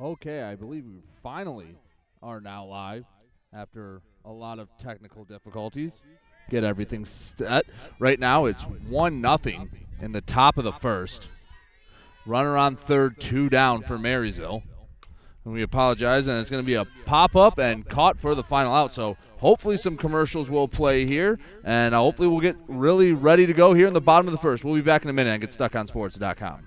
Okay, I believe we finally are now live after a lot of technical difficulties. Get everything set. Right now it's one nothing in the top of the first. Runner on third, two down for Marysville. And we apologize, and it's going to be a pop up and caught for the final out. So hopefully some commercials will play here, and uh, hopefully we'll get really ready to go here in the bottom of the first. We'll be back in a minute and GetStuckOnSports.com.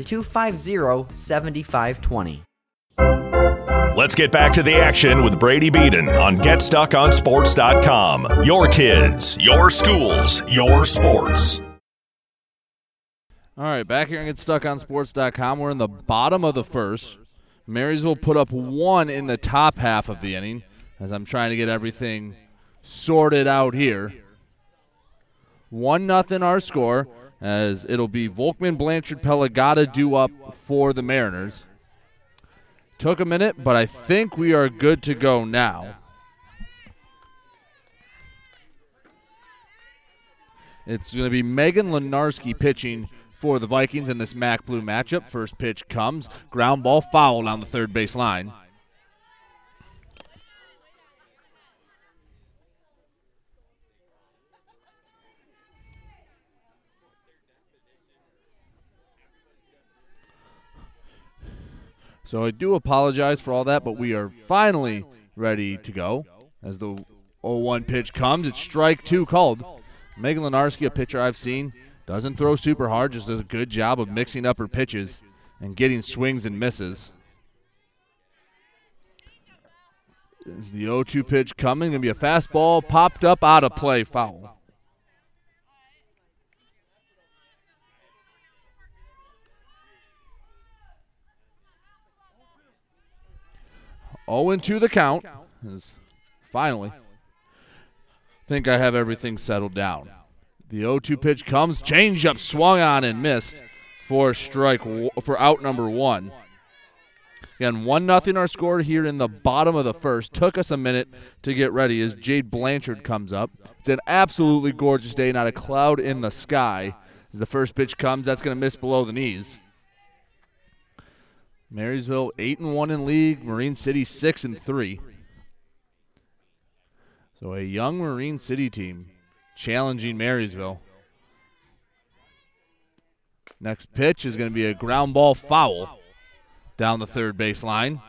250 7520. Let's get back to the action with Brady Beaton on GetStuckOnSports.com. Your kids, your schools, your sports. All right, back here on GetStuckOnSports.com. We're in the bottom of the first. Marysville put up one in the top half of the inning as I'm trying to get everything sorted out here. One nothing our score as it'll be Volkman, Blanchard, Pelagata due up for the Mariners. Took a minute, but I think we are good to go now. It's going to be Megan Lenarski pitching for the Vikings in this Mac Blue matchup. First pitch comes, ground ball foul down the third base line. So I do apologize for all that, but we are finally ready to go. As the 0-1 pitch comes, it's strike two called. Megan Lenarski, a pitcher I've seen, doesn't throw super hard, just does a good job of mixing up her pitches and getting swings and misses. Is the 0-2 pitch coming? To be a fastball popped up out of play, foul. Oh, and two the count. Is finally. Think I have everything settled down. The 0-2 pitch comes, changeup swung on and missed for strike for out number one. Again, one nothing our score here in the bottom of the first. Took us a minute to get ready as Jade Blanchard comes up. It's an absolutely gorgeous day, not a cloud in the sky. As the first pitch comes, that's going to miss below the knees. Marysville eight and one in league. Marine City six and three. So a young Marine City team challenging Marysville. Next pitch is going to be a ground ball foul down the third base line.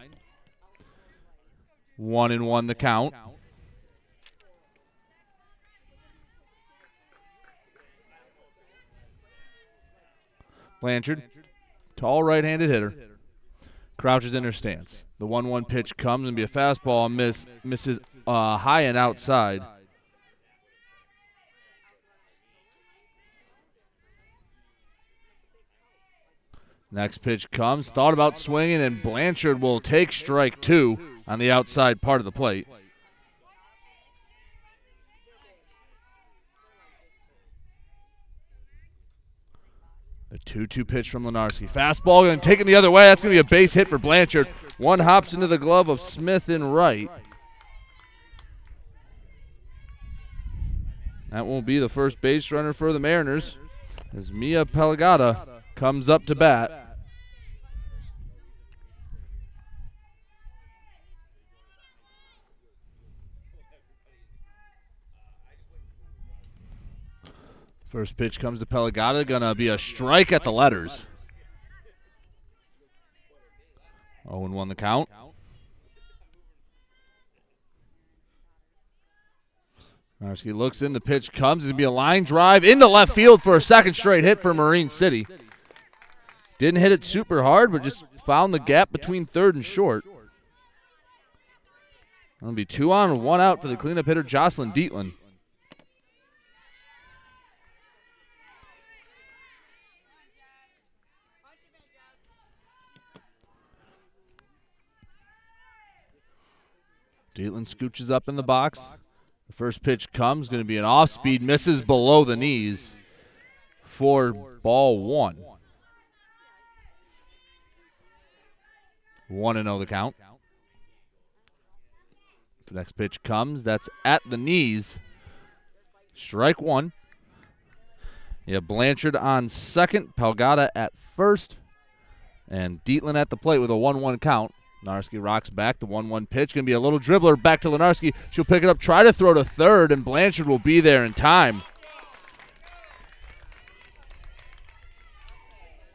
One and one the count. Blanchard, tall right-handed hitter. Crouches in her stance. The 1 1 pitch comes and be a fastball and miss, misses uh, high and outside. Next pitch comes. Thought about swinging, and Blanchard will take strike two on the outside part of the plate. The 2 2 pitch from Lenarski. Fastball going to take it the other way. That's going to be a base hit for Blanchard. One hops into the glove of Smith in right. That will be the first base runner for the Mariners as Mia Pelagata comes up to bat. First pitch comes to Pelagata, gonna be a strike at the letters. 0 1 the count. Narski looks in, the pitch comes. It's going to be a line drive into left field for a second straight hit for Marine City. Didn't hit it super hard, but just found the gap between third and short. It'll be two on, one out for the cleanup hitter, Jocelyn Dietland. Dietland scooches up in the box. The first pitch comes, going to be an off speed, misses below the knees for ball one. 1 0 the count. The next pitch comes. That's at the knees. Strike one. Have Blanchard on second, Pelagata at first, and Dietland at the plate with a 1 1 count. Lenarski rocks back. The 1 1 pitch. Going to be a little dribbler back to Lenarski. She'll pick it up, try to throw to third, and Blanchard will be there in time.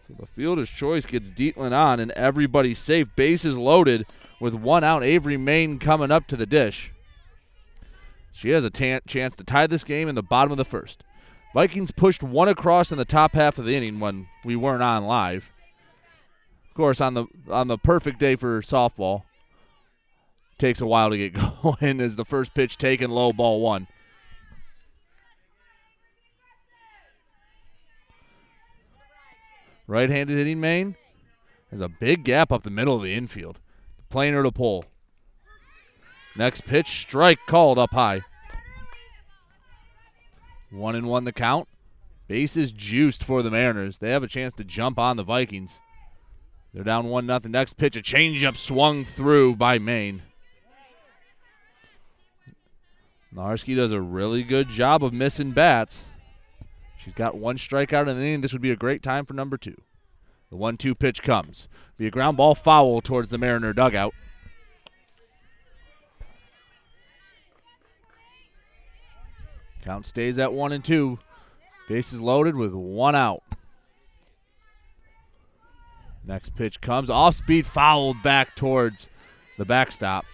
So the fielder's choice gets Dietland on, and everybody's safe. Bases loaded with one out. Avery Main coming up to the dish. She has a t- chance to tie this game in the bottom of the first. Vikings pushed one across in the top half of the inning when we weren't on live course, on the on the perfect day for softball, takes a while to get going. As the first pitch taken low, ball one. Right-handed hitting Maine has a big gap up the middle of the infield. Planer to pull. Next pitch, strike called up high. One and one the count. Bases juiced for the Mariners. They have a chance to jump on the Vikings. They're down one nothing. Next pitch, a changeup swung through by Maine. Narski does a really good job of missing bats. She's got one strikeout in the inning. This would be a great time for number two. The one-two pitch comes. Be a ground ball foul towards the Mariner dugout. Count stays at one and two. Bases loaded with one out. Next pitch comes off speed, fouled back towards the backstop.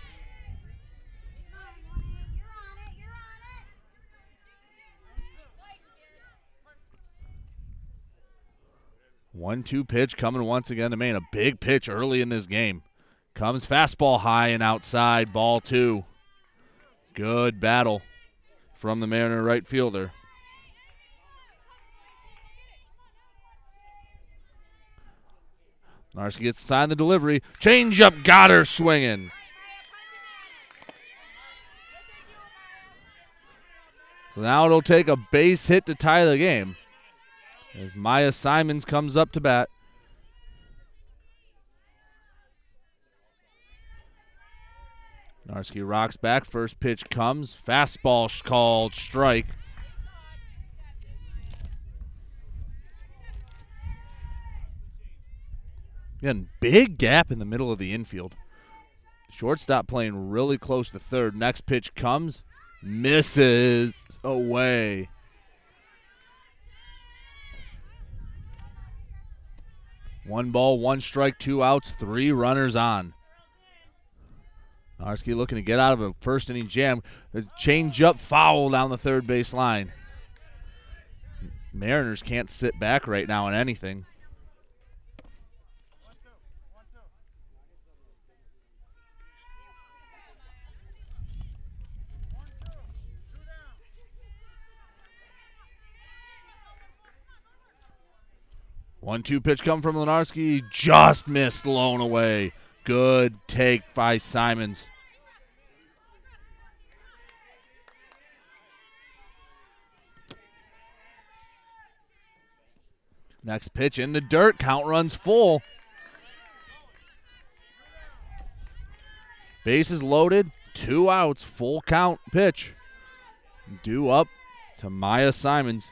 One two pitch coming once again to Maine. A big pitch early in this game. Comes fastball high and outside, ball two. Good battle from the Mariner right fielder. Narski gets signed the delivery. Change up, got her swinging. So now it'll take a base hit to tie the game. As Maya Simons comes up to bat. Narski rocks back. First pitch comes. Fastball called strike. Again, big gap in the middle of the infield. Shortstop playing really close to third. Next pitch comes, misses away. One ball, one strike, two outs, three runners on. Narski looking to get out of a first inning jam. Change up foul down the third base line. Mariners can't sit back right now in anything. One two pitch come from Lenarski. Just missed blown away. Good take by Simons. Next pitch in the dirt. Count runs full. Bases loaded. Two outs. Full count pitch. Due up to Maya Simons.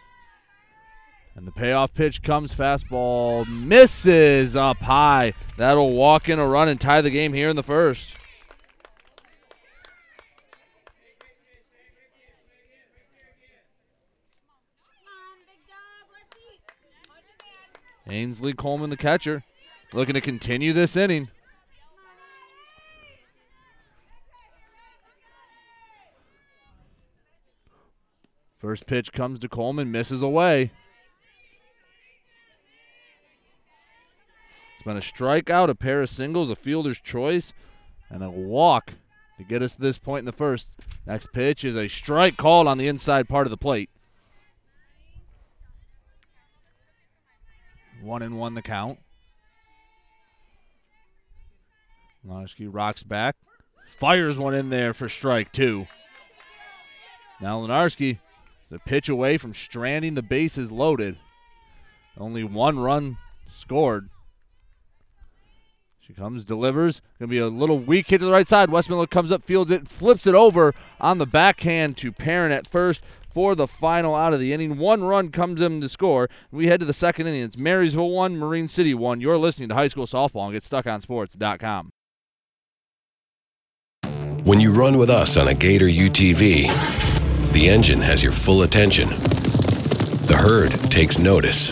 And the payoff pitch comes fastball, misses up high. That'll walk in a run and tie the game here in the first. Ainsley Coleman, the catcher, looking to continue this inning. First pitch comes to Coleman, misses away. It's been a strikeout, a pair of singles, a fielder's choice, and a walk to get us to this point in the first. Next pitch is a strike called on the inside part of the plate. One and one the count. Lenarski rocks back, fires one in there for strike two. Now Lenarski is a pitch away from stranding the bases loaded. Only one run scored. She comes, delivers. Gonna be a little weak hit to the right side. Westmiller comes up, fields it, flips it over on the backhand to Perrin at first for the final out of the inning. One run comes in to score. We head to the second inning. It's Marysville one, Marine City one. You're listening to high school softball and GetStuckOnSports.com. When you run with us on a Gator UTV, the engine has your full attention. The herd takes notice.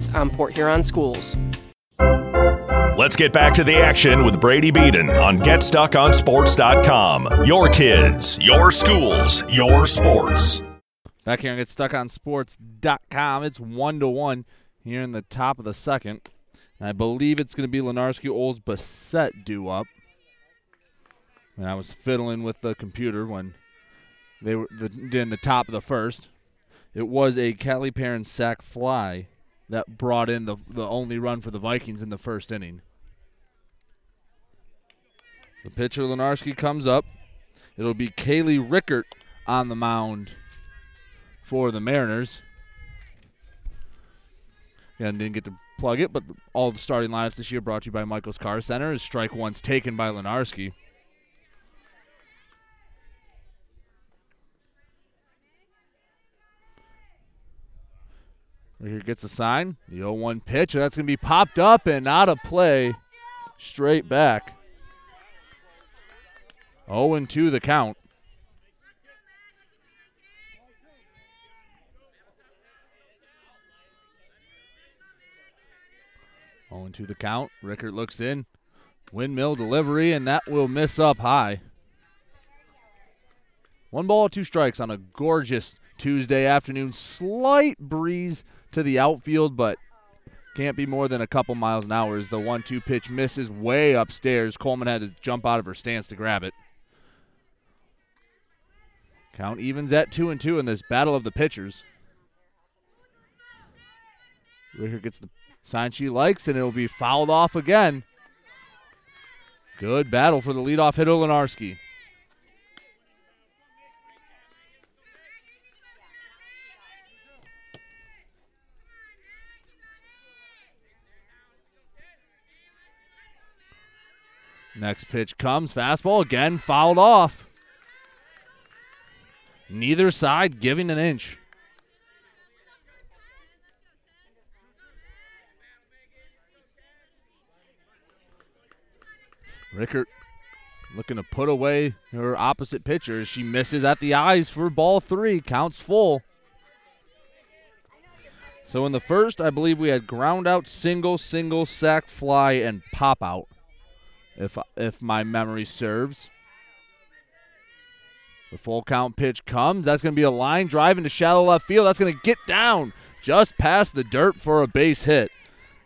on Port Huron Schools. Let's get back to the action with Brady Beaton on GetStuckOnSports.com. Your kids, your schools, your sports. Back here on GetStuckOnSports.com. It's one to one here in the top of the second. And I believe it's going to be Lenarski Oles Bassett due up. And I was fiddling with the computer when they were the, in the top of the first. It was a Cali Perrin sack fly that brought in the the only run for the Vikings in the first inning. The pitcher Lenarski comes up. It'll be Kaylee Rickert on the mound for the Mariners. Again, didn't get to plug it, but all the starting lineups this year brought to you by Michael's Car Center. Is strike one's taken by Lenarski. Here gets a sign. The 0 1 pitch. That's going to be popped up and out of play. Straight back. 0 2 the count. Oh, and to the count. Rickert looks in. Windmill delivery, and that will miss up high. One ball, two strikes on a gorgeous Tuesday afternoon. Slight breeze to the outfield, but can't be more than a couple miles an hour as the one two pitch misses way upstairs. Coleman had to jump out of her stance to grab it. Count evens at two and two in this battle of the pitchers. Rickert gets the sign she likes, and it'll be fouled off again. Good battle for the leadoff hitter, Lenarski. Next pitch comes. Fastball again, fouled off. Neither side giving an inch. Rickert looking to put away her opposite pitcher. She misses at the eyes for ball three. Counts full. So in the first, I believe we had ground out, single, single, sack, fly, and pop out if if my memory serves. The full count pitch comes. That's going to be a line drive into shallow left field. That's going to get down just past the dirt for a base hit.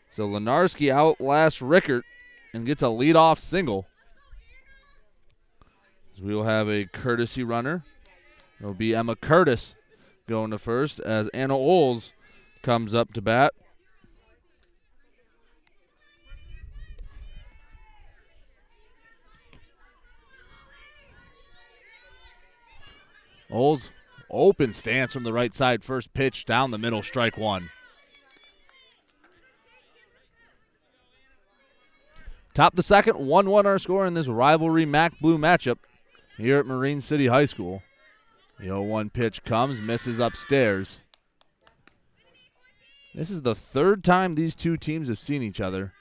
So Lenarski outlasts Rickert and gets a leadoff single. So we will have a courtesy runner. It'll be Emma Curtis going to first as Anna Oles comes up to bat. Oles open stance from the right side, first pitch down the middle, strike one. Top the second, 1 1 our score in this rivalry MAC Blue matchup here at Marine City High School. The 0 1 pitch comes, misses upstairs. This is the third time these two teams have seen each other,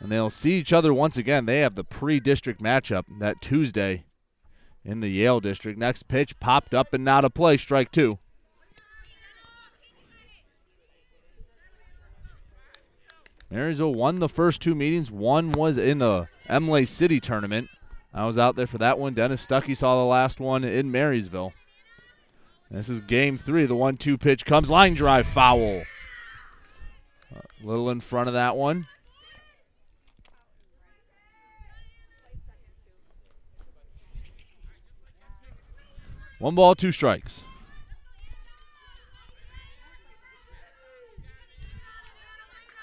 and they'll see each other once again. They have the pre district matchup that Tuesday in the Yale district. Next pitch popped up and not a play, strike two. Marysville won the first two meetings. One was in the Imlay City tournament. I was out there for that one. Dennis Stuckey saw the last one in Marysville. This is game three. The one two pitch comes. Line drive foul. A little in front of that one. One ball, two strikes.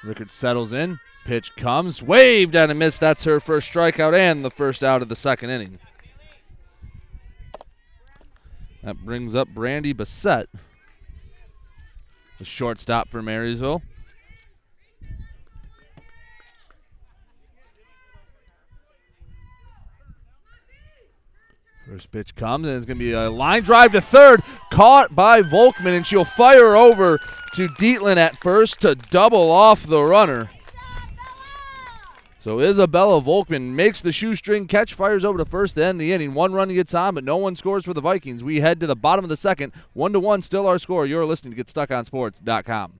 Rickert settles in. Pitch comes. Waved and a miss. That's her first strikeout and the first out of the second inning. That brings up Brandy Bassett, the shortstop for Marysville. First pitch comes, and it's going to be a line drive to third, caught by Volkman, and she'll fire over to Dietland at first to double off the runner. So Isabella Volkman makes the shoestring catch, fires over to first to end the inning. One run gets on, but no one scores for the Vikings. We head to the bottom of the second. One to one, still our score. You're listening to GetStuckOnSports.com.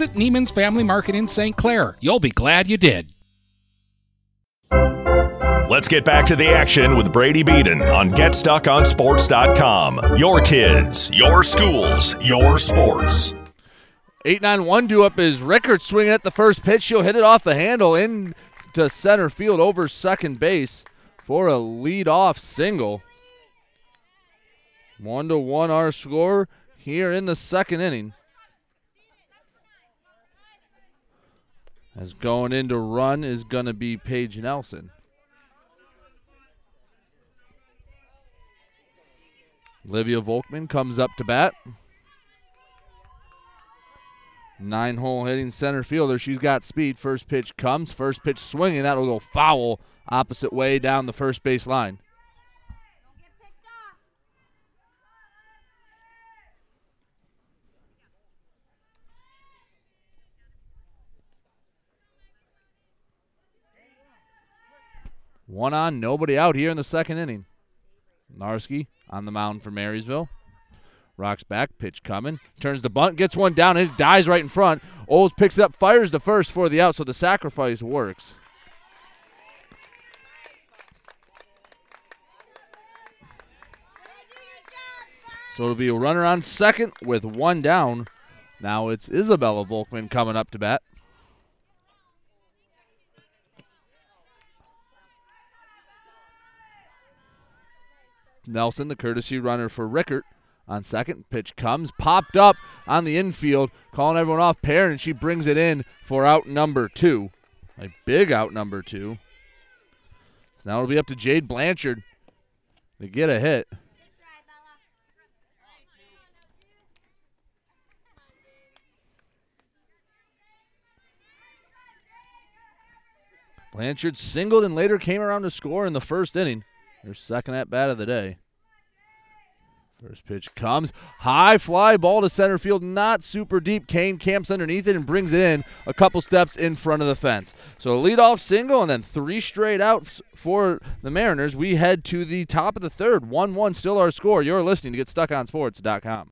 Neiman's Family Market in St. Clair. You'll be glad you did. Let's get back to the action with Brady Beaton on GetStuckOnSports.com. Your kids, your schools, your sports. 891 do up is Rickert swinging at the first pitch. He'll hit it off the handle into center field over second base for a lead-off single. One to one our score here in the second inning. As going into run is going to be Paige Nelson. Olivia Volkman comes up to bat. Nine hole hitting center fielder. She's got speed. First pitch comes. First pitch swinging. That'll go foul opposite way down the first base line. One on, nobody out here in the second inning. Narski on the mound for Marysville. Rocks back, pitch coming. Turns the bunt, gets one down, and it dies right in front. Oles picks it up, fires the first for the out, so the sacrifice works. So it'll be a runner on second with one down. Now it's Isabella Volkman coming up to bat. Nelson, the courtesy runner for Rickert, on second. Pitch comes, popped up on the infield, calling everyone off pair, and she brings it in for out number two. A big out number two. Now it'll be up to Jade Blanchard to get a hit. Blanchard singled and later came around to score in the first inning. Her second at bat of the day. First pitch comes. High fly ball to center field, not super deep. Kane camps underneath it and brings it in a couple steps in front of the fence. So a leadoff single and then three straight outs for the Mariners. We head to the top of the third. 1 1 still our score. You're listening to GetStuckOnSports.com.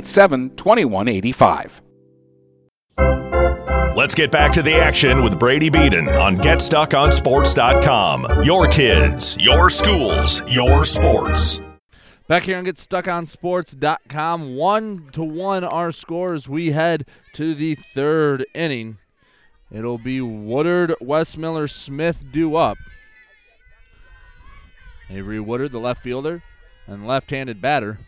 987 2185. Let's get back to the action with Brady Beaton on GetStuckOnSports.com. Your kids, your schools, your sports. Back here on GetStuckOnSports.com, one to one our scores. We head to the third inning. It'll be Woodard, Westmiller, Smith due up. Avery Woodard, the left fielder and left-handed batter,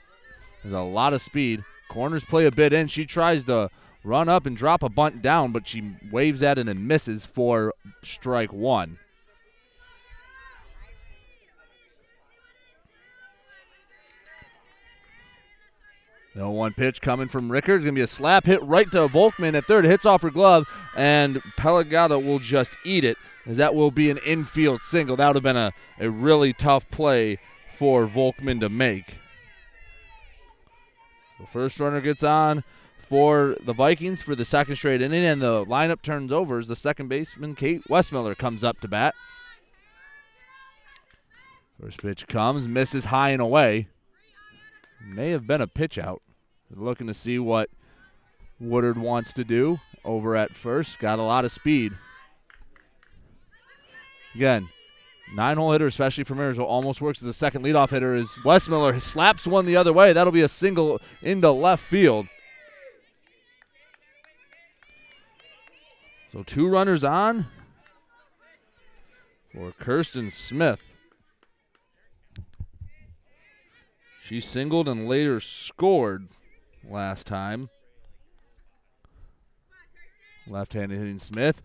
has a lot of speed. Corners play a bit in. She tries to run up and drop a bunt down, but she waves at it and misses for strike one. No one pitch coming from Rickert. It's going to be a slap hit right to Volkman at third. Hits off her glove, and Pelagata will just eat it, as that will be an infield single. That would have been a, a really tough play for Volkman to make. First runner gets on for the Vikings for the second straight inning, and the lineup turns over as the second baseman, Kate Westmiller, comes up to bat. First pitch comes, misses high and away. May have been a pitch out. Looking to see what Woodard wants to do over at first. Got a lot of speed. Again, nine hole hitter, especially for Marysville, almost works as a second leadoff hitter. As Westmiller slaps one the other way. That'll be a single into left field. So two runners on for Kirsten Smith. She singled and later scored last time. Left-handed hitting Smith.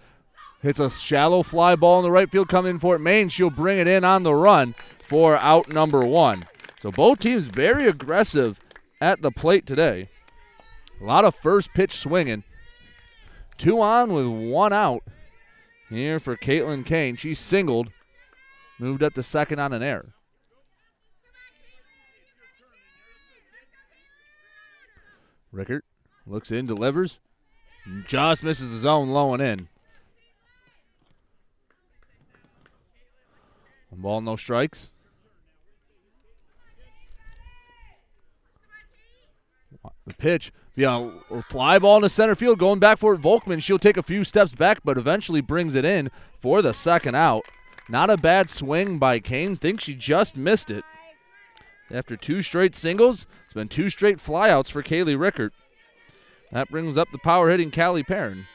Hits a shallow fly ball in the right field coming in for it. Maine, she'll bring it in on the run for out number one. So both teams very aggressive at the plate today. A lot of first pitch swinging. Two on with one out here for Caitlin Kane. She singled, moved up to second on an error. Rickert looks in, delivers, just misses the zone low and in. One ball, no strikes. The pitch, yeah, fly ball into center field, going back for. Volkman. She'll take a few steps back, but eventually brings it in for the second out. Not a bad swing by Kane. Thinks she just missed it. After two straight singles, it's been two straight flyouts for Kaylee Rickert. That brings up the power hitting Callie Perrin.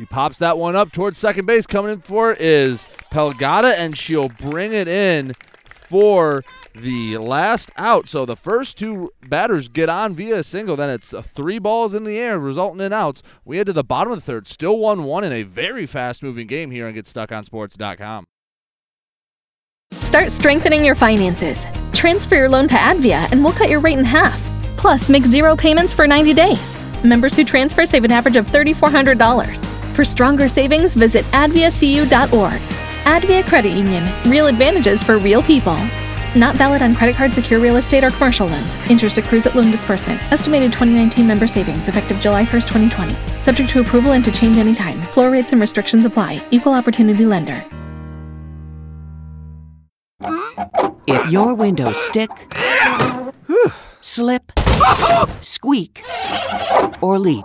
She pops that one up towards second base. Coming in for it is Pelagata, and she'll bring it in for the last out. So the first two batters get on via a single. Then it's three balls in the air, resulting in outs. We head to the bottom of the third. Still 1 1 in a very fast moving game here on GetStuckOnSports.com. Start strengthening your finances. Transfer your loan to Advia and we'll cut your rate in half. Plus, make zero payments for 90 days. Members who transfer save an average of $3,400. For stronger savings, visit adviacu.org. Advia Credit Union. Real advantages for real people. Not valid on credit card, secure real estate, or commercial loans. Interest accrues at loan disbursement. Estimated 2019 member savings effective July 1st, 2020. Subject to approval and to change anytime. Floor rates and restrictions apply. Equal opportunity lender. If your windows stick, slip, squeak, or leak,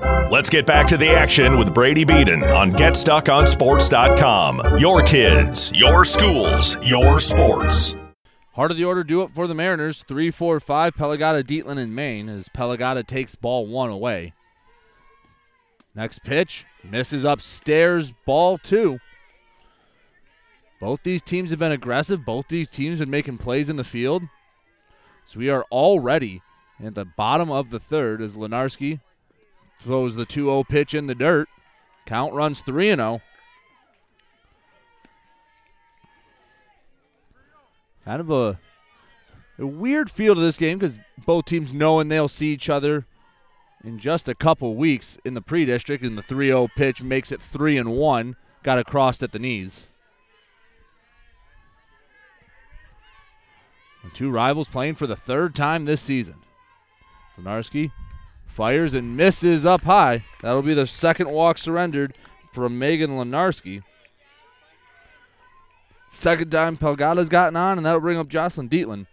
Let's get back to the action with Brady Beaton on GetStuckOnSports.com. Your kids, your schools, your sports. Heart of the order do it for the Mariners. 3 4 5. Pelagata, Dietland, and Maine as Pelagata takes ball one away. Next pitch misses upstairs, ball two. Both these teams have been aggressive. Both these teams have been making plays in the field. So we are already at the bottom of the third as Lenarski throws the 2 0 pitch in the dirt. Count runs 3 0. Kind of a, a weird feel to this game because both teams knowing they'll see each other in just a couple weeks in the pre-district, and the 3-0 pitch makes it three and one. Got it crossed at the knees. Two rivals playing for the third time this season. Zanarski fires and misses up high. That'll be the second walk surrendered from Megan Lenarski. Second time Pelagata's gotten on, and that'll bring up Jocelyn Dietland.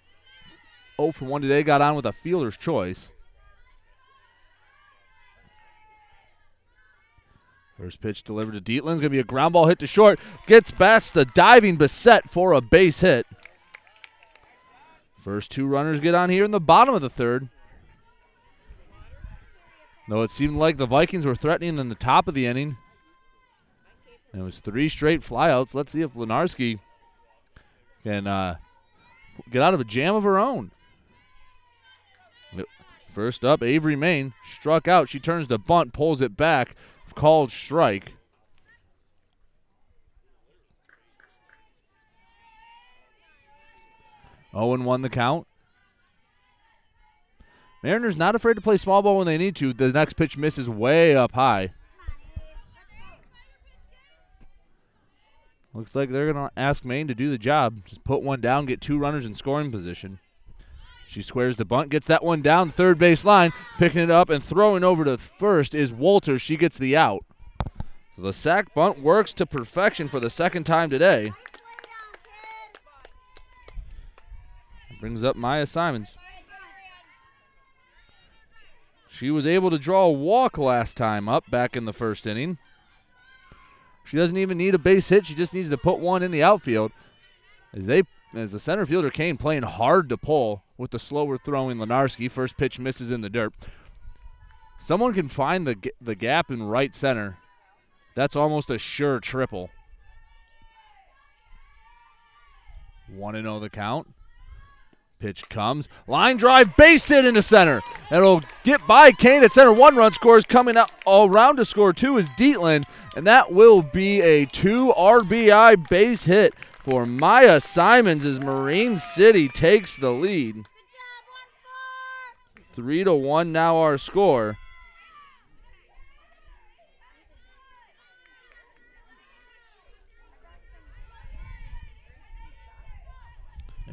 0 for 1 today, got on with a fielder's choice. First pitch delivered to Dietland's going to be a ground ball hit to short. Gets past the diving Bassett for a base hit. First two runners get on here in the bottom of the third. Though it seemed like the Vikings were threatening in the top of the inning. It was three straight flyouts. Let's see if Lenarski can uh, get out of a jam of her own. First up, Avery Main struck out. She turns to bunt, pulls it back, called strike. Owen won the count. Mariners not afraid to play small ball when they need to. The next pitch misses way up high. Looks like they're going to ask Maine to do the job. Just put one down, get two runners in scoring position. She squares the bunt, gets that one down third base line, picking it up and throwing over to first is Walter. She gets the out. So the sack bunt works to perfection for the second time today. Brings up Maya Simons. She was able to draw a walk last time up back in the first inning. She doesn't even need a base hit. She just needs to put one in the outfield. As they as the center fielder Kane playing hard to pull with the slower throwing Lenarski. First pitch misses in the dirt. Someone can find the the gap in right center. That's almost a sure triple. 1 0 the count. Pitch comes. Line drive, base hit into center. It'll get by Kane at center. One run scores. Coming up all around to score two is Dietland. And that will be a two RBI base hit for Maya Simons as Marine City takes the lead. Three to one now our score.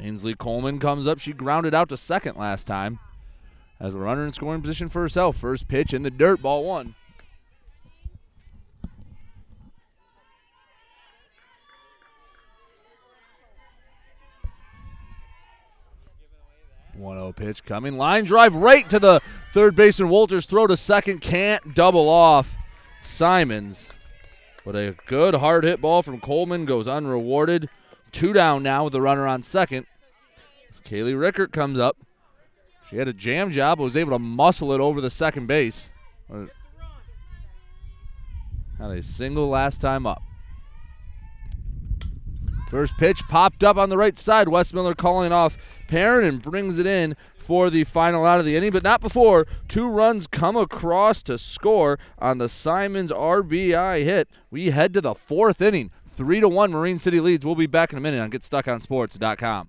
Ainsley Coleman comes up. She grounded out to second last time. As a runner in scoring position for herself. First pitch in the dirt, ball one. 1-0 pitch coming. Line drive right to the third baseman. Walters throw to second. Can't double off Simons. But a good hard hit ball from Coleman goes unrewarded. Two down now with the runner on second. As Kaylee Rickert comes up. She had a jam job, but was able to muscle it over the second base. Had a single last time up. First pitch popped up on the right side. Westmiller calling off Perrin and brings it in for the final out of the inning, but not before two runs come across to score on the Simons RBI hit. We head to the fourth inning. Three to one, Marine City leads. We'll be back in a minute on GetStuckOnSports.com.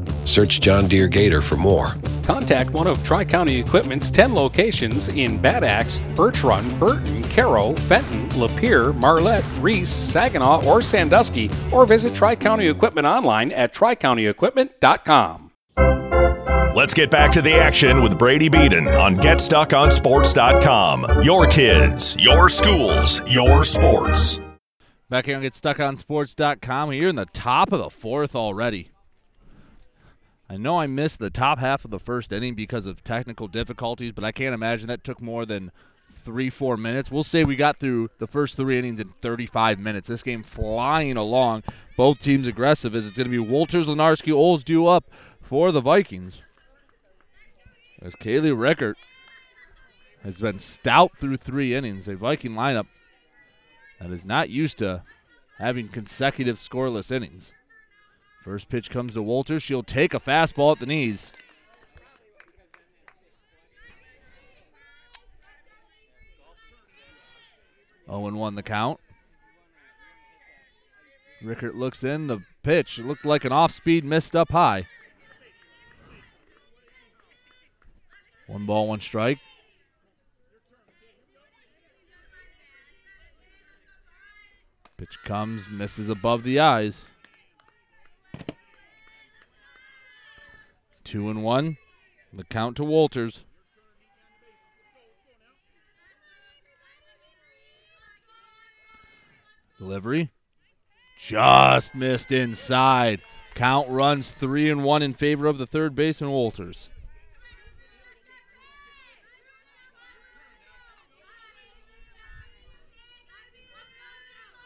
Search John Deere Gator for more. Contact one of Tri County Equipment's 10 locations in Bad Axe, Birch Run, Burton, Caro, Fenton, Lapeer, Marlette, Reese, Saginaw, or Sandusky, or visit Tri County Equipment online at tricountyequipment.com. Let's get back to the action with Brady Beaton on GetStuckOnSports.com. Your kids, your schools, your sports. Back here on GetStuckOnSports.com. Here in the top of the fourth already. I know I missed the top half of the first inning because of technical difficulties, but I can't imagine that took more than three, four minutes. We'll say we got through the first three innings in 35 minutes. This game flying along. Both teams aggressive as it's going to be Walters, Lenarski, Oles due up for the Vikings. As Kaylee Rickert has been stout through three innings. A Viking lineup that is not used to having consecutive scoreless innings. First pitch comes to Walters. She'll take a fastball at the knees. Oh and 1 the count. Rickert looks in. The pitch it looked like an off speed missed up high. One ball, one strike. Pitch comes, misses above the eyes. Two and one. The count to Walters. Delivery. Just missed inside. Count runs three and one in favor of the third baseman Walters.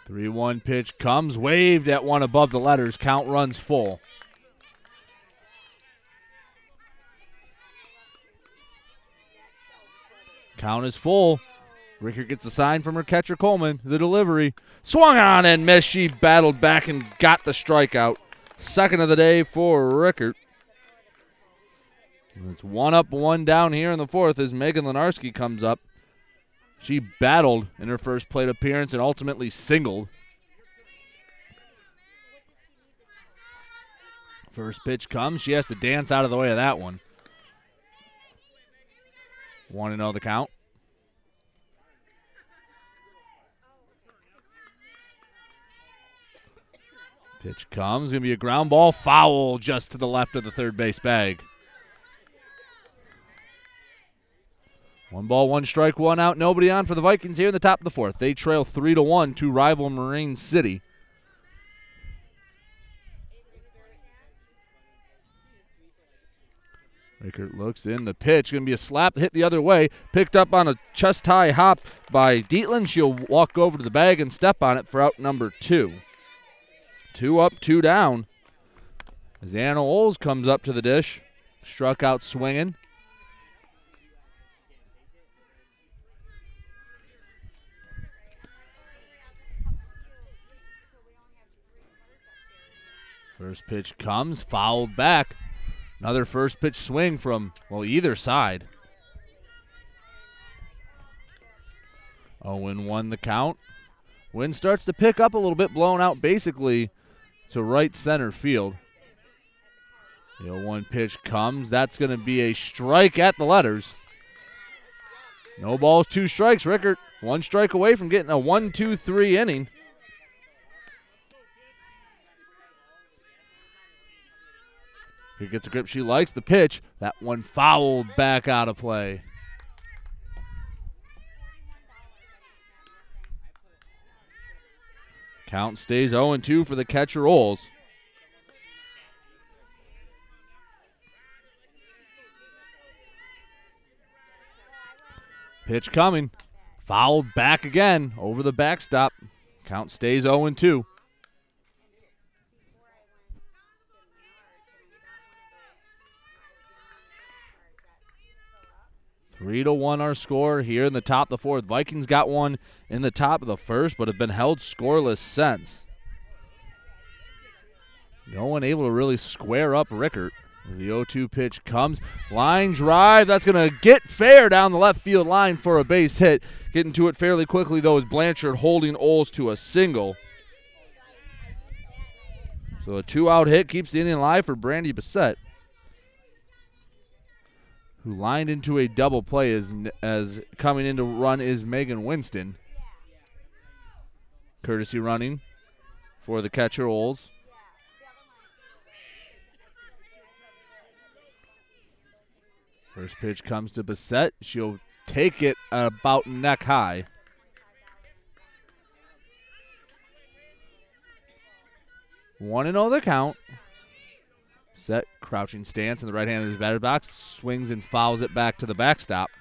Three one pitch comes waved at one above the letters. Count runs full. Count is full. Rickert gets the sign from her catcher Coleman. The delivery swung on and missed. She battled back and got the strikeout. Second of the day for Rickert. It's one up, one down here in the fourth as Megan Lenarski comes up. She battled in her first plate appearance and ultimately singled. First pitch comes. She has to dance out of the way of that one. 1 0 the count. Pitch comes. Going to be a ground ball. Foul just to the left of the third base bag. One ball, one strike, one out. Nobody on for the Vikings here in the top of the fourth. They trail 3 to 1 to rival Marine City. Rickert looks in the pitch. Going to be a slap hit the other way. Picked up on a chest high hop by Dietland. She'll walk over to the bag and step on it for out number two. Two up, two down. As Anna Oles comes up to the dish, struck out swinging. First pitch comes, fouled back. Another first pitch swing from, well, either side. Oh, Owen won the count. Wind starts to pick up a little bit, blown out basically to right center field. The 1 pitch comes. That's going to be a strike at the letters. No balls, two strikes. Rickert, one strike away from getting a 1 2 3 inning. He gets a grip she likes. The pitch. That one fouled back out of play. Count stays 0 2 for the catcher Oles. Pitch coming. Fouled back again over the backstop. Count stays 0 2. Three to one our score here in the top of the fourth. Vikings got one in the top of the first, but have been held scoreless since. No one able to really square up Rickert. The 0-2 pitch comes, line drive. That's going to get fair down the left field line for a base hit. Getting to it fairly quickly though is Blanchard holding Oles to a single. So a two-out hit keeps the inning alive for Brandy Bassett who lined into a double play as, as coming in to run is Megan Winston. Courtesy running for the catcher Oles. First pitch comes to Bassett. She'll take it about neck high. One and zero the count. Set crouching stance in the right hand of his batter box, swings and fouls it back to the backstop.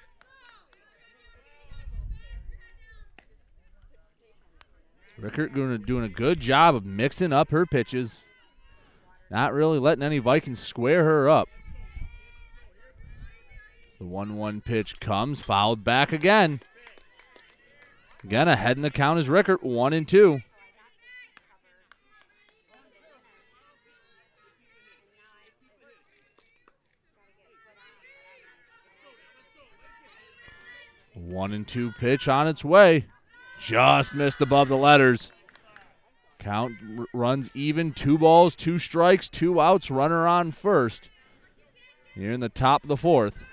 Rickert doing a good job of mixing up her pitches. Not really letting any Vikings square her up. The 1 1 pitch comes, fouled back again. Again, ahead in the count is Rickert, 1 and 2. One and two pitch on its way. Just missed above the letters. Count r- runs even. Two balls, two strikes, two outs. Runner on first. Here in the top of the fourth.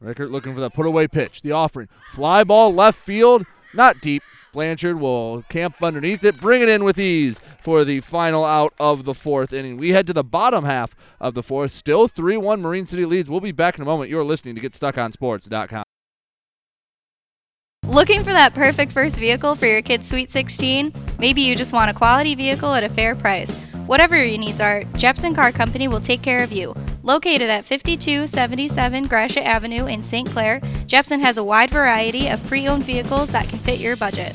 Rickert looking for the put away pitch. The offering. Fly ball left field. Not deep. Blanchard will camp underneath it, bring it in with ease for the final out of the fourth inning. We head to the bottom half of the fourth. Still 3 1 Marine City leads. We'll be back in a moment. You're listening to GetStuckOnSports.com. Looking for that perfect first vehicle for your kid's Sweet 16? Maybe you just want a quality vehicle at a fair price. Whatever your needs are, Jepson Car Company will take care of you. Located at 5277 Gratiot Avenue in St. Clair, Jepson has a wide variety of pre owned vehicles that can fit your budget.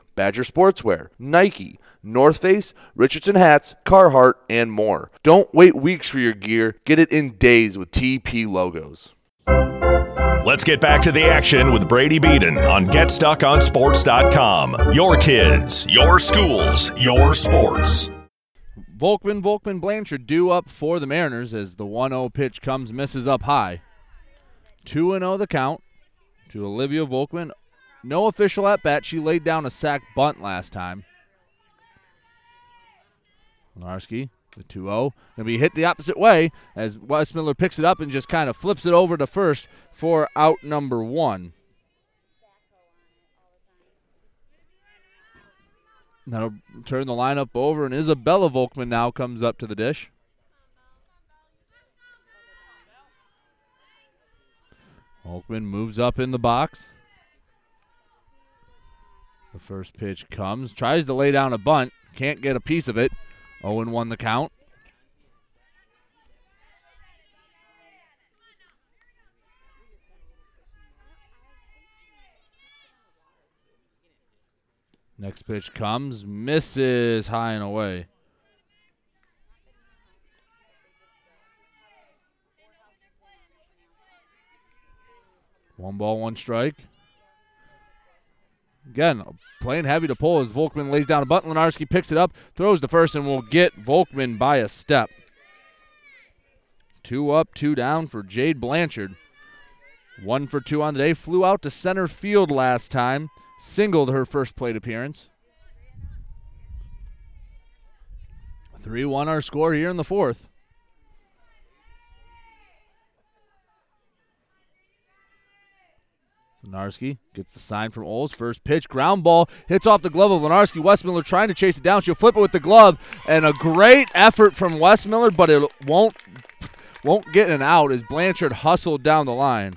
Badger Sportswear, Nike, North Face, Richardson hats, Carhartt, and more. Don't wait weeks for your gear. Get it in days with TP logos. Let's get back to the action with Brady Beaton on GetStuckOnSports.com. Your kids, your schools, your sports. Volkman, Volkman, Blanchard due up for the Mariners as the 1 0 pitch comes, misses up high. 2 0 the count to Olivia Volkman. No official at bat. She laid down a sack bunt last time. Larski, the 2 0. Going to be hit the opposite way as Westmiller picks it up and just kind of flips it over to first for out number one. That'll turn the lineup over, and Isabella Volkman now comes up to the dish. Volkman moves up in the box. The first pitch comes, tries to lay down a bunt, can't get a piece of it. 0 1 the count. Next pitch comes, misses high and away. One ball, one strike. Again, playing heavy to pull as Volkman lays down a bunt. Lenarski picks it up, throws the first, and will get Volkman by a step. Two up, two down for Jade Blanchard. One for two on the day. Flew out to center field last time. Singled her first plate appearance. 3 1 our score here in the fourth. Lenarski gets the sign from Oles. First pitch, ground ball, hits off the glove of Lenarski. Westmiller trying to chase it down. She'll flip it with the glove, and a great effort from Westmiller, but it won't won't get an out as Blanchard hustled down the line.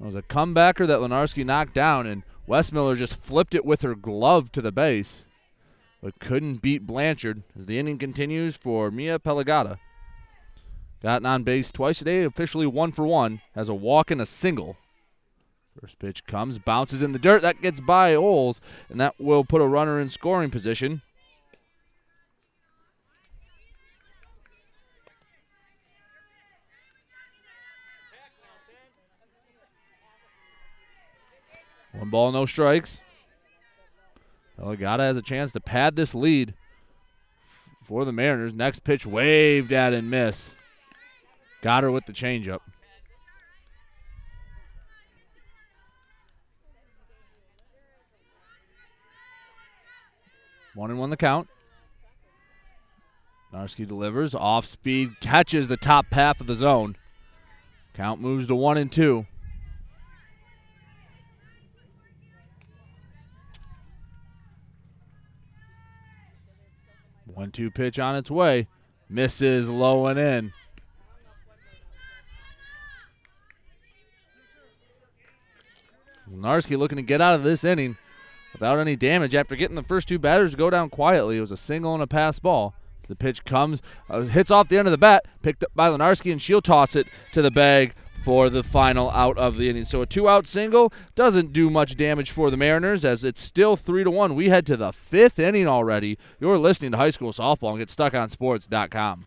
It was a comebacker that Lenarski knocked down, and Westmiller just flipped it with her glove to the base, but couldn't beat Blanchard as the inning continues for Mia Pelagata. Gotten on base twice today, officially one for one, has a walk and a single. First pitch comes, bounces in the dirt. That gets by Oles, and that will put a runner in scoring position. One ball, no strikes. Pelagata has a chance to pad this lead for the Mariners. Next pitch waved at and miss. Got her with the changeup. One and one the count. Narski delivers off speed, catches the top half of the zone. Count moves to one and two. One two pitch on its way. Misses low and in. Narski looking to get out of this inning without any damage after getting the first two batters to go down quietly. It was a single and a pass ball. The pitch comes, uh, hits off the end of the bat, picked up by Lenarski, and she'll toss it to the bag for the final out of the inning. So a two-out single doesn't do much damage for the Mariners as it's still three to one. We head to the fifth inning already. You're listening to high school softball and GetStuckOnSports.com.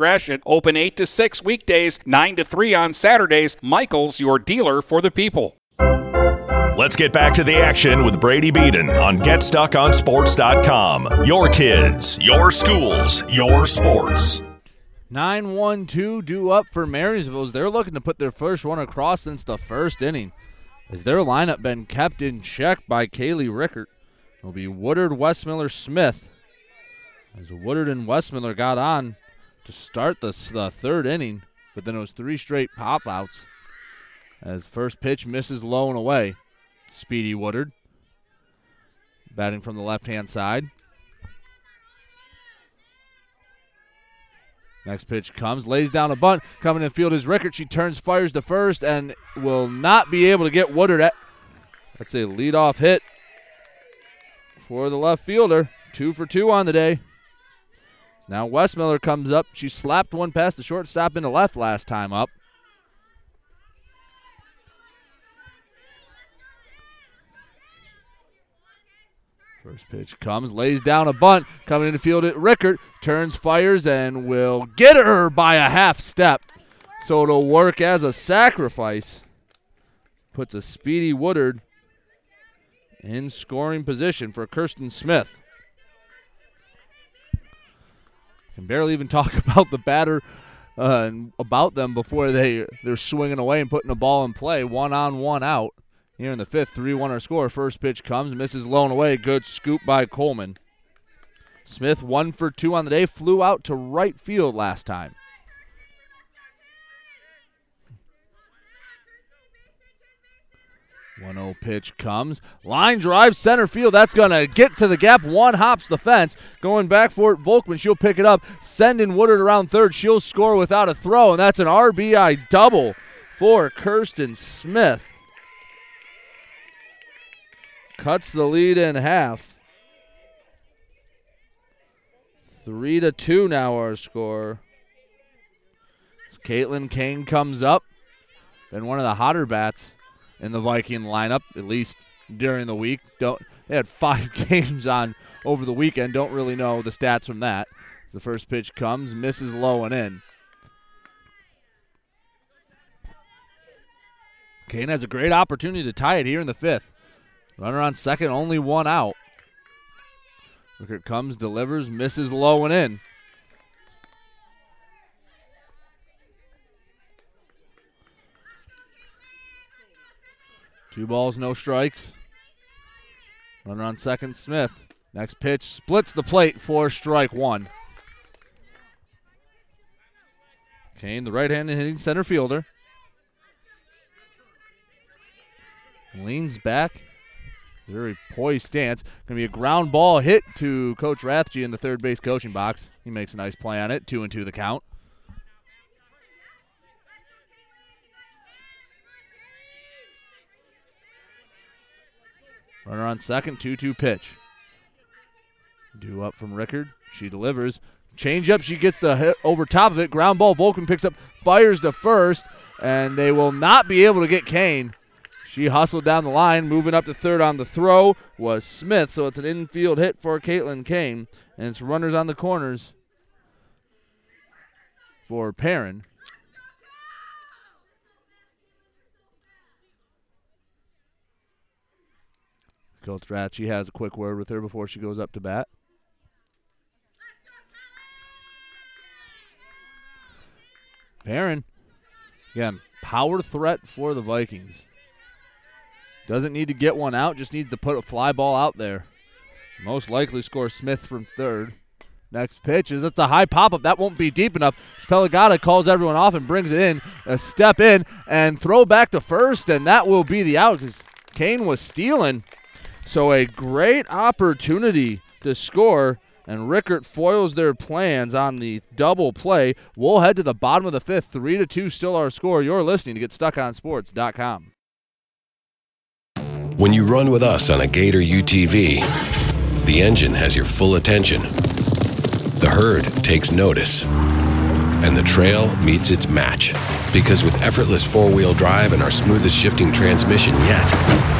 Gratiot. Open 8 to 6 weekdays, 9 to 3 on Saturdays. Michaels, your dealer for the people. Let's get back to the action with Brady Beaton on GetStuckOnSports.com. Your kids, your schools, your sports. 9 1 2 due up for Marysville as they're looking to put their first one across since the first inning. Has their lineup been kept in check by Kaylee Rickert? It'll be Woodard, Westmiller, Smith. As Woodard and Westmiller got on to start the, the third inning, but then it was three straight pop outs. As first pitch misses low and away. Speedy Woodard batting from the left hand side. Next pitch comes, lays down a bunt. Coming in field is Rickert. She turns, fires to first, and will not be able to get Woodard at. That's a leadoff hit for the left fielder. Two for two on the day. Now Westmiller comes up. She slapped one past the shortstop into left last time up. First pitch comes, lays down a bunt, coming into field at Rickert, turns, fires, and will get her by a half step. So it'll work as a sacrifice. Puts a speedy Woodard in scoring position for Kirsten Smith. Can barely even talk about the batter uh, and about them before they they're swinging away and putting the ball in play. One on, one out. Here in the fifth, 3 1 our score. First pitch comes, misses low and away. Good scoop by Coleman. Smith, one for two on the day, flew out to right field last time. One zero pitch comes. Line drive center field. That's going to get to the gap. One hops the fence. Going back for it. Volkman. She'll pick it up. Sending Woodard around third. She'll score without a throw. And that's an RBI double for Kirsten Smith cuts the lead in half. Three to two now our score. As Caitlin Kane comes up, been one of the hotter bats in the Viking lineup, at least during the week. Don't they had five games on over the weekend. Don't really know the stats from that. The first pitch comes, misses low and in. Kane has a great opportunity to tie it here in the fifth. Runner on second, only one out. Rickert comes, delivers, misses low and in. Two balls, no strikes. Runner on second, Smith. Next pitch splits the plate for strike one. Kane, the right handed hitting center fielder. Leans back, very poised stance. Going to be a ground ball hit to Coach Rathje in the third base coaching box. He makes a nice play on it. Two and two the count. Runner on second, 2 2 pitch. Due up from Rickert. She delivers. Change up. She gets the hit over top of it. Ground ball. Volkman picks up, fires to first, and they will not be able to get Kane. She hustled down the line, moving up to third on the throw was Smith. So it's an infield hit for Caitlin Kane, and it's runners on the corners for Perrin. Coach Ratchie has a quick word with her before she goes up to bat. Perrin, again, power threat for the Vikings. Doesn't need to get one out, just needs to put a fly ball out there. Most likely score Smith from third. Next pitch is that's a high pop up. That won't be deep enough. Pelagata calls everyone off and brings it in. A step in and throw back to first, and that will be the out because Kane was stealing. So a great opportunity to score, and Rickert foils their plans on the double play. We'll head to the bottom of the fifth. Three to two, still our score. You're listening to GetStuckOnSports.com. When you run with us on a Gator UTV, the engine has your full attention. The herd takes notice. And the trail meets its match. Because with effortless four wheel drive and our smoothest shifting transmission yet,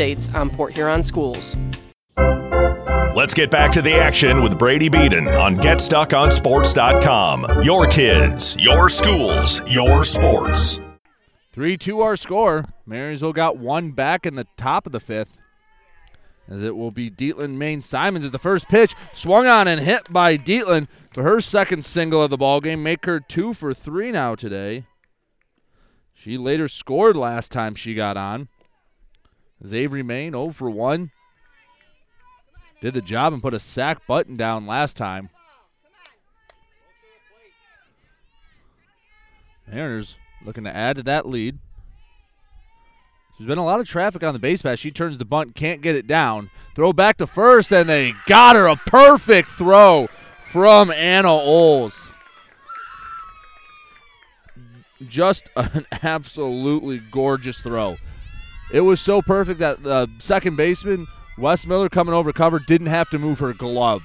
on Port Huron schools. Let's get back to the action with Brady Beaton on GetStuckOnSports.com. Your kids, your schools, your sports. 3 2 our score. Marysville got one back in the top of the fifth. As it will be Dietland Main Simons is the first pitch swung on and hit by Dietland for her second single of the ball game. Make her two for three now today. She later scored last time she got on. Avery Main 0 for 1. Did the job and put a sack button down last time. Mariners looking to add to that lead. There's been a lot of traffic on the base pass. She turns the bunt, can't get it down. Throw back to first, and they got her a perfect throw from Anna Oles. Just an absolutely gorgeous throw. It was so perfect that the second baseman, Westmiller, coming over cover, didn't have to move her glove.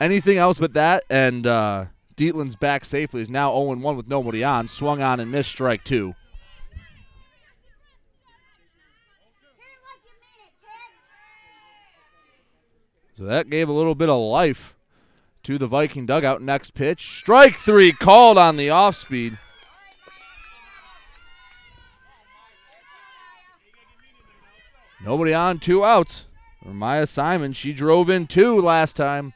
Anything else but that, and uh, Dietland's back safely is now 0 1 with nobody on. Swung on and missed strike two. So that gave a little bit of life to the Viking dugout. Next pitch, strike three called on the off speed. Nobody on, two outs. Maya Simon, she drove in two last time.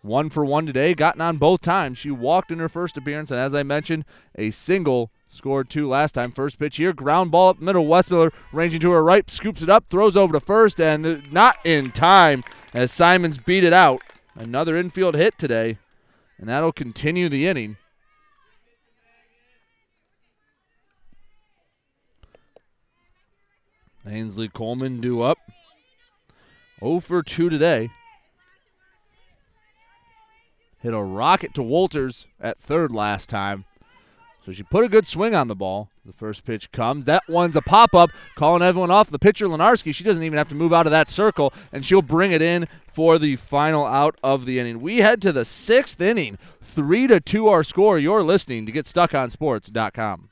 One for one today, gotten on both times. She walked in her first appearance, and as I mentioned, a single scored two last time. First pitch here, ground ball up middle. Westmiller ranging to her right, scoops it up, throws over to first, and not in time as Simons beat it out. Another infield hit today, and that'll continue the inning. Ainsley Coleman due up. 0 for 2 today. Hit a rocket to Walters at third last time. So she put a good swing on the ball. The first pitch comes. That one's a pop up, calling everyone off. The pitcher, Lenarski, she doesn't even have to move out of that circle, and she'll bring it in for the final out of the inning. We head to the sixth inning. Three to two our score. You're listening to GetStuckOnSports.com.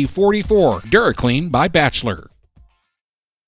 44. DuraClean by Bachelor.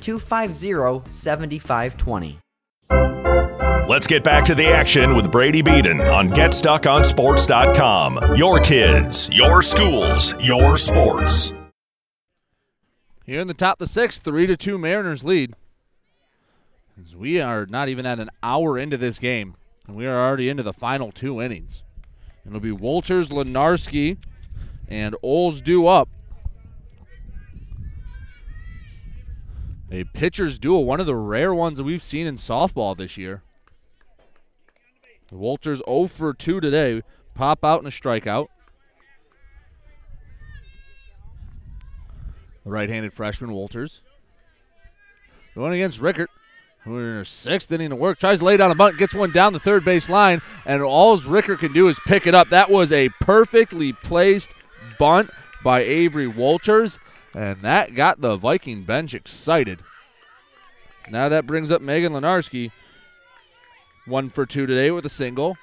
250 7520. Let's get back to the action with Brady Beaton on GetStuckOnSports.com. Your kids, your schools, your sports. Here in the top of the sixth, three to two Mariners lead. As we are not even at an hour into this game, and we are already into the final two innings. It'll be Walters, Lenarski, and Oles due up. A pitcher's duel, one of the rare ones that we've seen in softball this year. Walters 0 for 2 today. Pop out and a strikeout. The right handed freshman, Walters. Going against Rickert, who in her sixth inning of work, tries to lay down a bunt, gets one down the third base line, and all Rickert can do is pick it up. That was a perfectly placed bunt by Avery Walters. And that got the Viking bench excited. So now that brings up Megan Lenarski. One for two today with a single.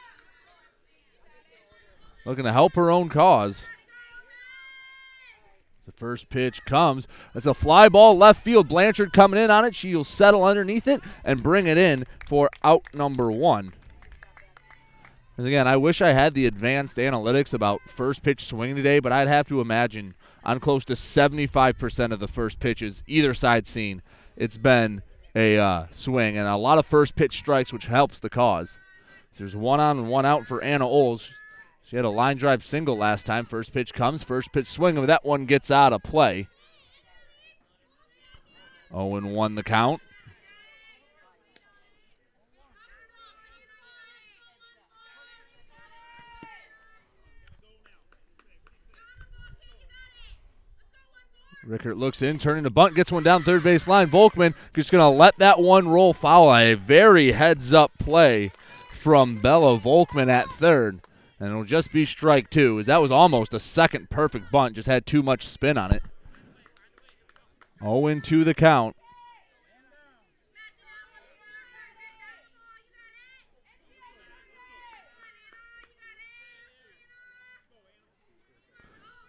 Looking to help her own cause. The first pitch comes. It's a fly ball left field. Blanchard coming in on it. She'll settle underneath it and bring it in for out number one. And again, I wish I had the advanced analytics about first pitch swing today, but I'd have to imagine on close to 75% of the first pitches either side seen, it's been a uh, swing and a lot of first pitch strikes, which helps the cause. So there's one on and one out for Anna Oles. She had a line drive single last time. First pitch comes, first pitch swing, and that one gets out of play. 0 and 1 the count. Rickert looks in, turning to bunt, gets one down third base line. Volkman just going to let that one roll foul. A very heads up play from Bella Volkman at third. And it'll just be strike two, as that was almost a second perfect bunt, just had too much spin on it. 0 2 the count.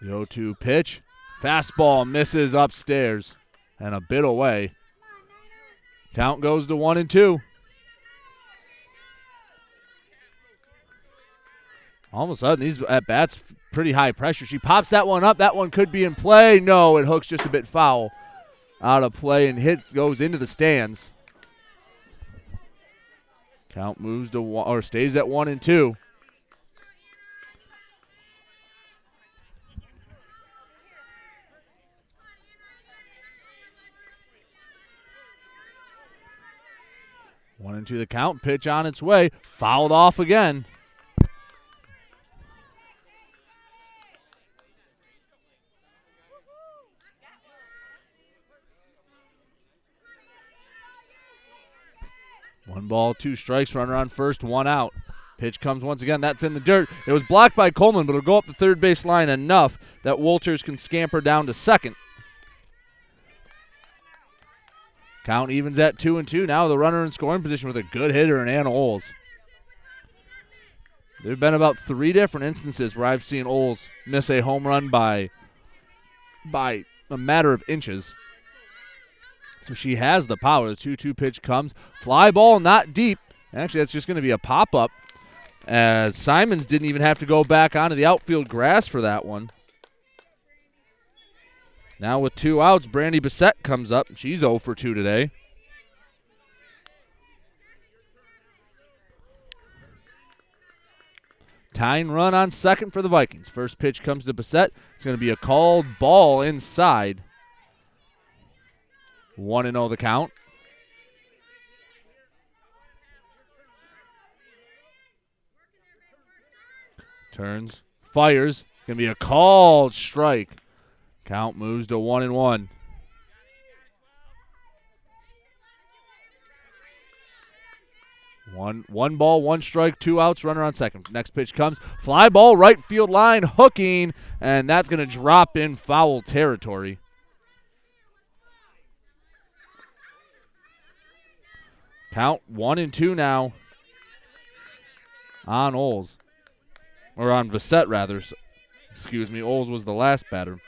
The 0 2 pitch. Fastball misses upstairs and a bit away. Count goes to 1 and 2. All of a sudden, these at bats pretty high pressure. She pops that one up. That one could be in play. No, it hooks just a bit foul out of play and hit goes into the stands. Count moves to one or stays at one and two. One and two the count. Pitch on its way. Fouled off again. One ball, two strikes, runner on first, one out. Pitch comes once again. That's in the dirt. It was blocked by Coleman, but it'll go up the third base line enough that Walters can scamper down to second. Count evens at two and two. Now the runner in scoring position with a good hitter in Anna Oles. There have been about three different instances where I've seen Oles miss a home run by by a matter of inches. So she has the power. The 2 2 pitch comes. Fly ball, not deep. Actually, that's just going to be a pop up as Simons didn't even have to go back onto the outfield grass for that one. Now with two outs, Brandy Bassett comes up. She's 0 for 2 today. Tying run on second for the Vikings. First pitch comes to Bassett. It's going to be a called ball inside. 1 0 the count. Turns, fires. Going to be a called strike. Count moves to 1 and 1. One one ball, one strike, two outs, runner on second. Next pitch comes. Fly ball, right field line, hooking, and that's to drop in foul territory. Count one and two now on Oles. Or on Bassett, rather. Excuse me. Oles was the last batter.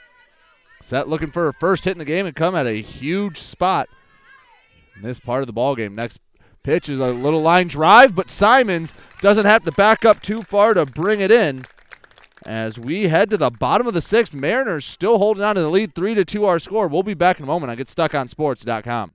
Set looking for her first hit in the game and come at a huge spot in this part of the ball game. Next pitch is a little line drive, but Simons doesn't have to back up too far to bring it in. As we head to the bottom of the sixth, Mariners still holding on to the lead, three to two. Our score. We'll be back in a moment on GetStuckOnSports.com.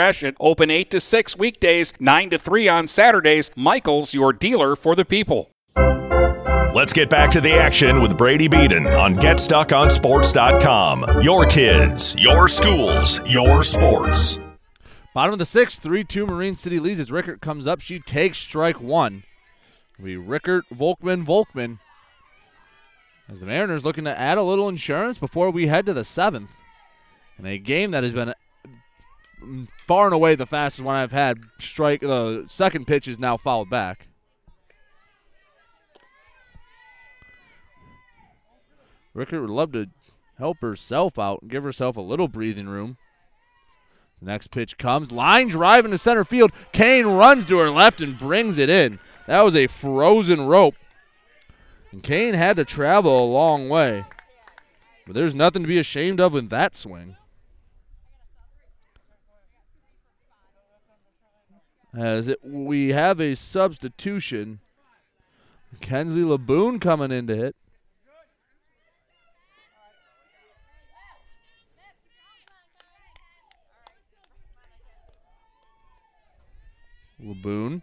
Gratiot, open 8 to 6 weekdays, 9 to 3 on Saturdays. Michaels, your dealer for the people. Let's get back to the action with Brady Beaton on GetStuckOnSports.com. Your kids, your schools, your sports. Bottom of the sixth, 3 2 Marine City leads as Rickert comes up. She takes strike one. We Rickert, Volkman, Volkman. As the Mariners looking to add a little insurance before we head to the seventh. In a game that has been far and away the fastest one I've had. Strike the second pitch is now fouled back. Rickert would love to help herself out and give herself a little breathing room. The next pitch comes. Line drive into center field. Kane runs to her left and brings it in. That was a frozen rope. And Kane had to travel a long way. But there's nothing to be ashamed of in that swing. As it, we have a substitution. Kenzie Laboon coming in to hit. Laboon.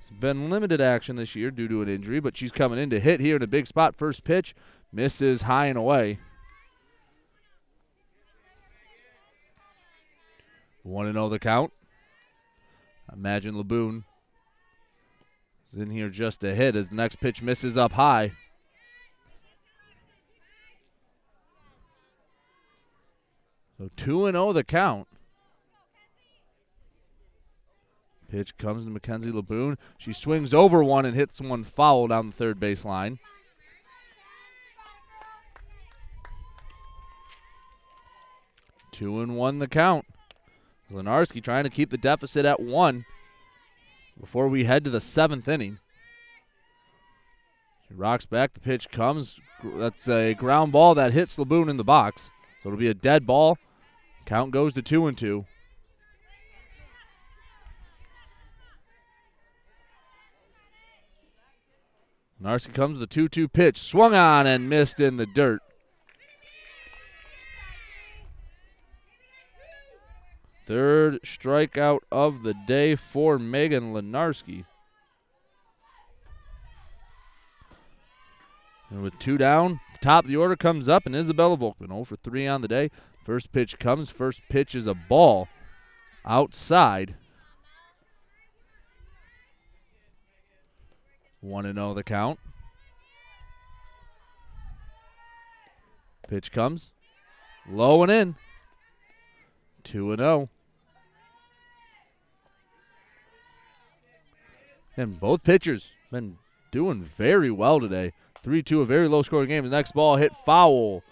It's been limited action this year due to an injury, but she's coming in to hit here in a big spot. First pitch misses high and away. Want to know the count? Imagine Laboon is in here just a hit as the next pitch misses up high. So 2 and 0 the count. Pitch comes to Mackenzie Laboon. She swings over one and hits one foul down the third base line. Two and one the count. Lenarski trying to keep the deficit at one before we head to the seventh inning. She rocks back. The pitch comes. That's a ground ball that hits Laboon in the box. So it'll be a dead ball. Count goes to two and two. Narski comes with a 2 2 pitch, swung on and missed in the dirt. Third strikeout of the day for Megan Lenarski. And with two down, top of the order comes up, and Isabella Volkman 0 for 3 on the day. First pitch comes. First pitch is a ball outside. 1 to 0 the count. Pitch comes. Low and in. 2 and 0. And both pitchers been doing very well today. 3 2, a very low scoring game. The next ball hit foul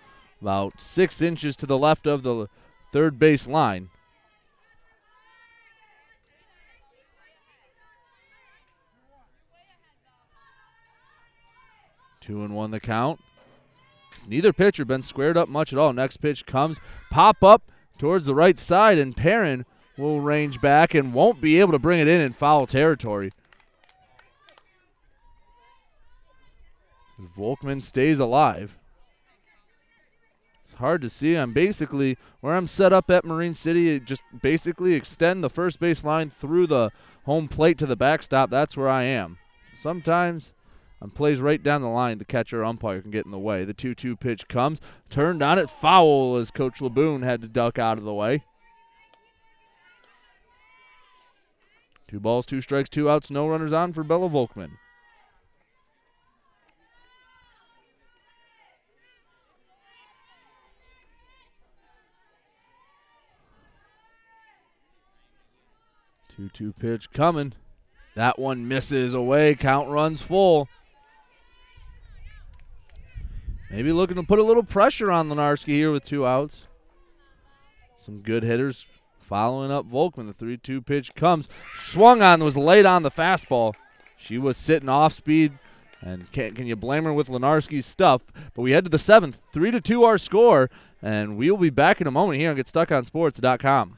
about six inches to the left of the third base line. Two and one the count. It's neither pitcher been squared up much at all. Next pitch comes, pop up towards the right side, and Perrin will range back and won't be able to bring it in in foul territory. Volkman stays alive. It's hard to see. I'm basically where I'm set up at Marine City. Just basically extend the first base line through the home plate to the backstop. That's where I am. Sometimes on plays right down the line, the catcher umpire can get in the way. The 2 2 pitch comes, turned on it, foul as Coach Laboon had to duck out of the way. Two balls, two strikes, two outs, no runners on for Bella Volkman. Two two pitch coming. That one misses away. Count runs full. Maybe looking to put a little pressure on Lenarski here with two outs. Some good hitters following up Volkman. The 3 2 pitch comes. Swung on, was late on the fastball. She was sitting off speed. And can, can you blame her with Lenarski's stuff? But we head to the seventh. 3 to 2 our score. And we will be back in a moment here on GetStuckOnSports.com.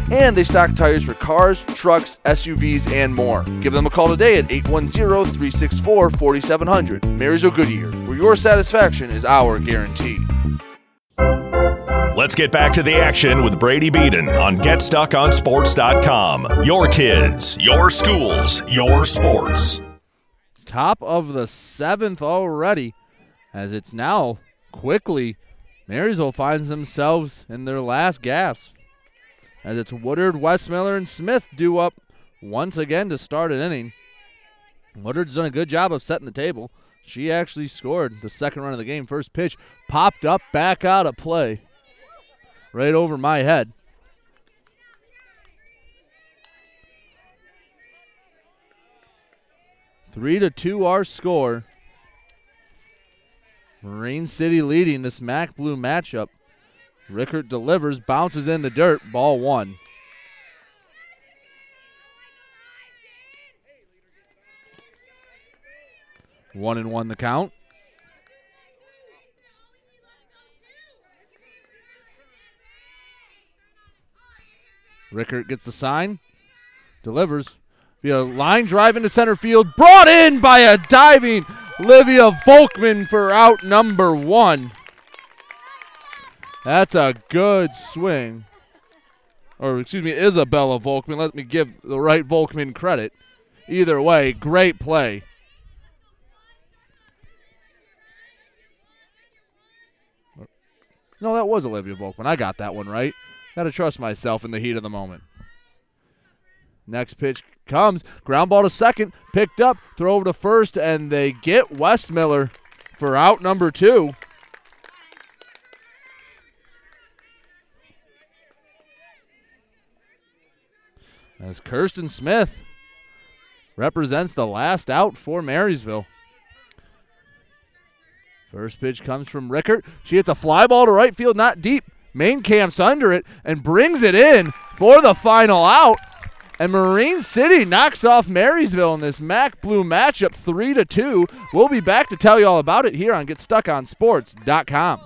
and they stock tires for cars, trucks, SUVs, and more. Give them a call today at 810 364 4700. Marysville Goodyear, where your satisfaction is our guarantee. Let's get back to the action with Brady Beaton on GetStuckOnSports.com. Your kids, your schools, your sports. Top of the seventh already, as it's now quickly. Marysville finds themselves in their last gasp. As it's Woodard, Westmiller, and Smith due up once again to start an inning. Woodard's done a good job of setting the table. She actually scored the second run of the game. First pitch popped up, back out of play. Right over my head. Three to two our score. Marine City leading this Mac Blue matchup. Rickert delivers, bounces in the dirt, ball one. One and one the count. Rickert gets the sign, delivers via line drive into center field, brought in by a diving Livia Volkman for out number one. That's a good swing. Or, excuse me, Isabella Volkman. Let me give the right Volkman credit. Either way, great play. No, that was Olivia Volkman. I got that one right. Got to trust myself in the heat of the moment. Next pitch comes. Ground ball to second. Picked up. Throw over to first. And they get Westmiller for out number two. As Kirsten Smith represents the last out for Marysville. First pitch comes from Rickert. She hits a fly ball to right field, not deep. Main camps under it and brings it in for the final out. And Marine City knocks off Marysville in this Mac Blue matchup 3 to 2. We'll be back to tell you all about it here on GetStuckOnSports.com.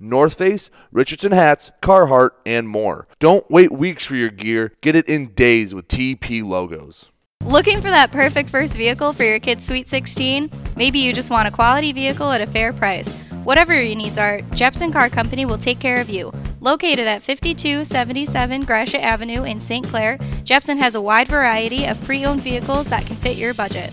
North Face, Richardson hats, Carhartt, and more. Don't wait weeks for your gear. Get it in days with TP logos. Looking for that perfect first vehicle for your kid's Sweet 16? Maybe you just want a quality vehicle at a fair price. Whatever your needs are, Jepson Car Company will take care of you. Located at 5277 Gratiot Avenue in St. Clair, Jepson has a wide variety of pre owned vehicles that can fit your budget.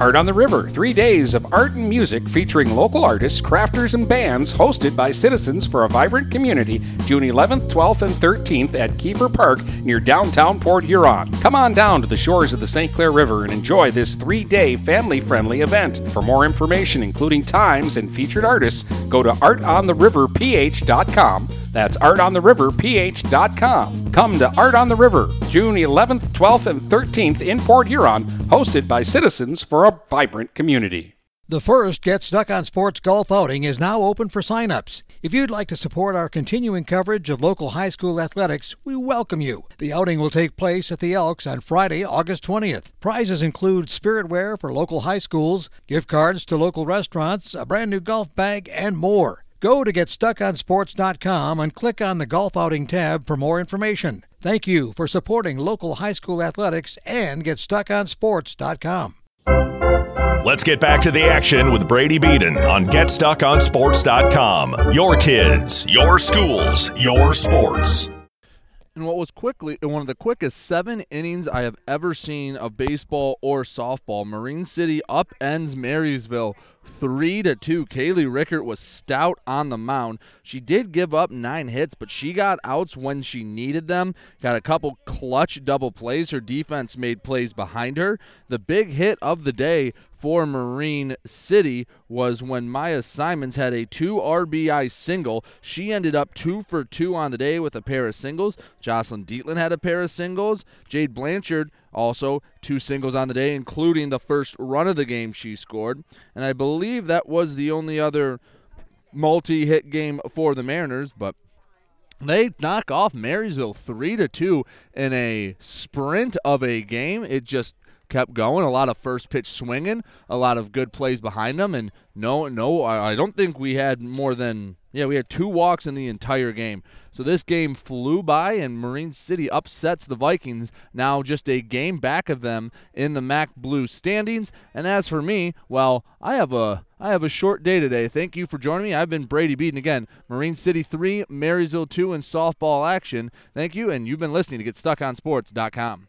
Art on the River, three days of art and music featuring local artists, crafters, and bands, hosted by citizens for a vibrant community, June 11th, 12th, and 13th at Kiefer Park near downtown Port Huron. Come on down to the shores of the St. Clair River and enjoy this three day family friendly event. For more information, including times and featured artists, go to artontheriverph.com. That's artontheriverph.com. Come to Art on the River, June 11th, 12th, and 13th in Port Huron, hosted by citizens for a vibrant community. The first Get Stuck on Sports golf outing is now open for sign-ups. If you'd like to support our continuing coverage of local high school athletics, we welcome you. The outing will take place at the Elks on Friday, August 20th. Prizes include spiritware for local high schools, gift cards to local restaurants, a brand new golf bag, and more. Go to GetStuckOnSports.com and click on the Golf Outing tab for more information. Thank you for supporting local high school athletics and GetStuckOnSports.com. Let's get back to the action with Brady Beaton on GetStuckOnSports.com. Your kids, your schools, your sports. And what was quickly uh, one of the quickest seven innings I have ever seen of baseball or softball. Marine City upends Marysville three to two. Kaylee Rickert was stout on the mound. She did give up nine hits, but she got outs when she needed them. Got a couple clutch double plays. Her defense made plays behind her. The big hit of the day for Marine City was when Maya Simons had a two RBI single. She ended up two for two on the day with a pair of singles. Jocelyn Dietland had a pair of singles. Jade Blanchard also two singles on the day, including the first run of the game she scored. And I believe that was the only other multi hit game for the Mariners, but they knock off Marysville 3 to 2 in a sprint of a game. It just kept going. A lot of first pitch swinging, a lot of good plays behind them, and no, no, I don't think we had more than yeah, we had two walks in the entire game. So this game flew by, and Marine City upsets the Vikings. Now just a game back of them in the MAC Blue standings. And as for me, well, I have a I have a short day today. Thank you for joining me. I've been Brady Beaton again. Marine City three, Marysville two, in softball action. Thank you, and you've been listening to GetStuckOnSports.com.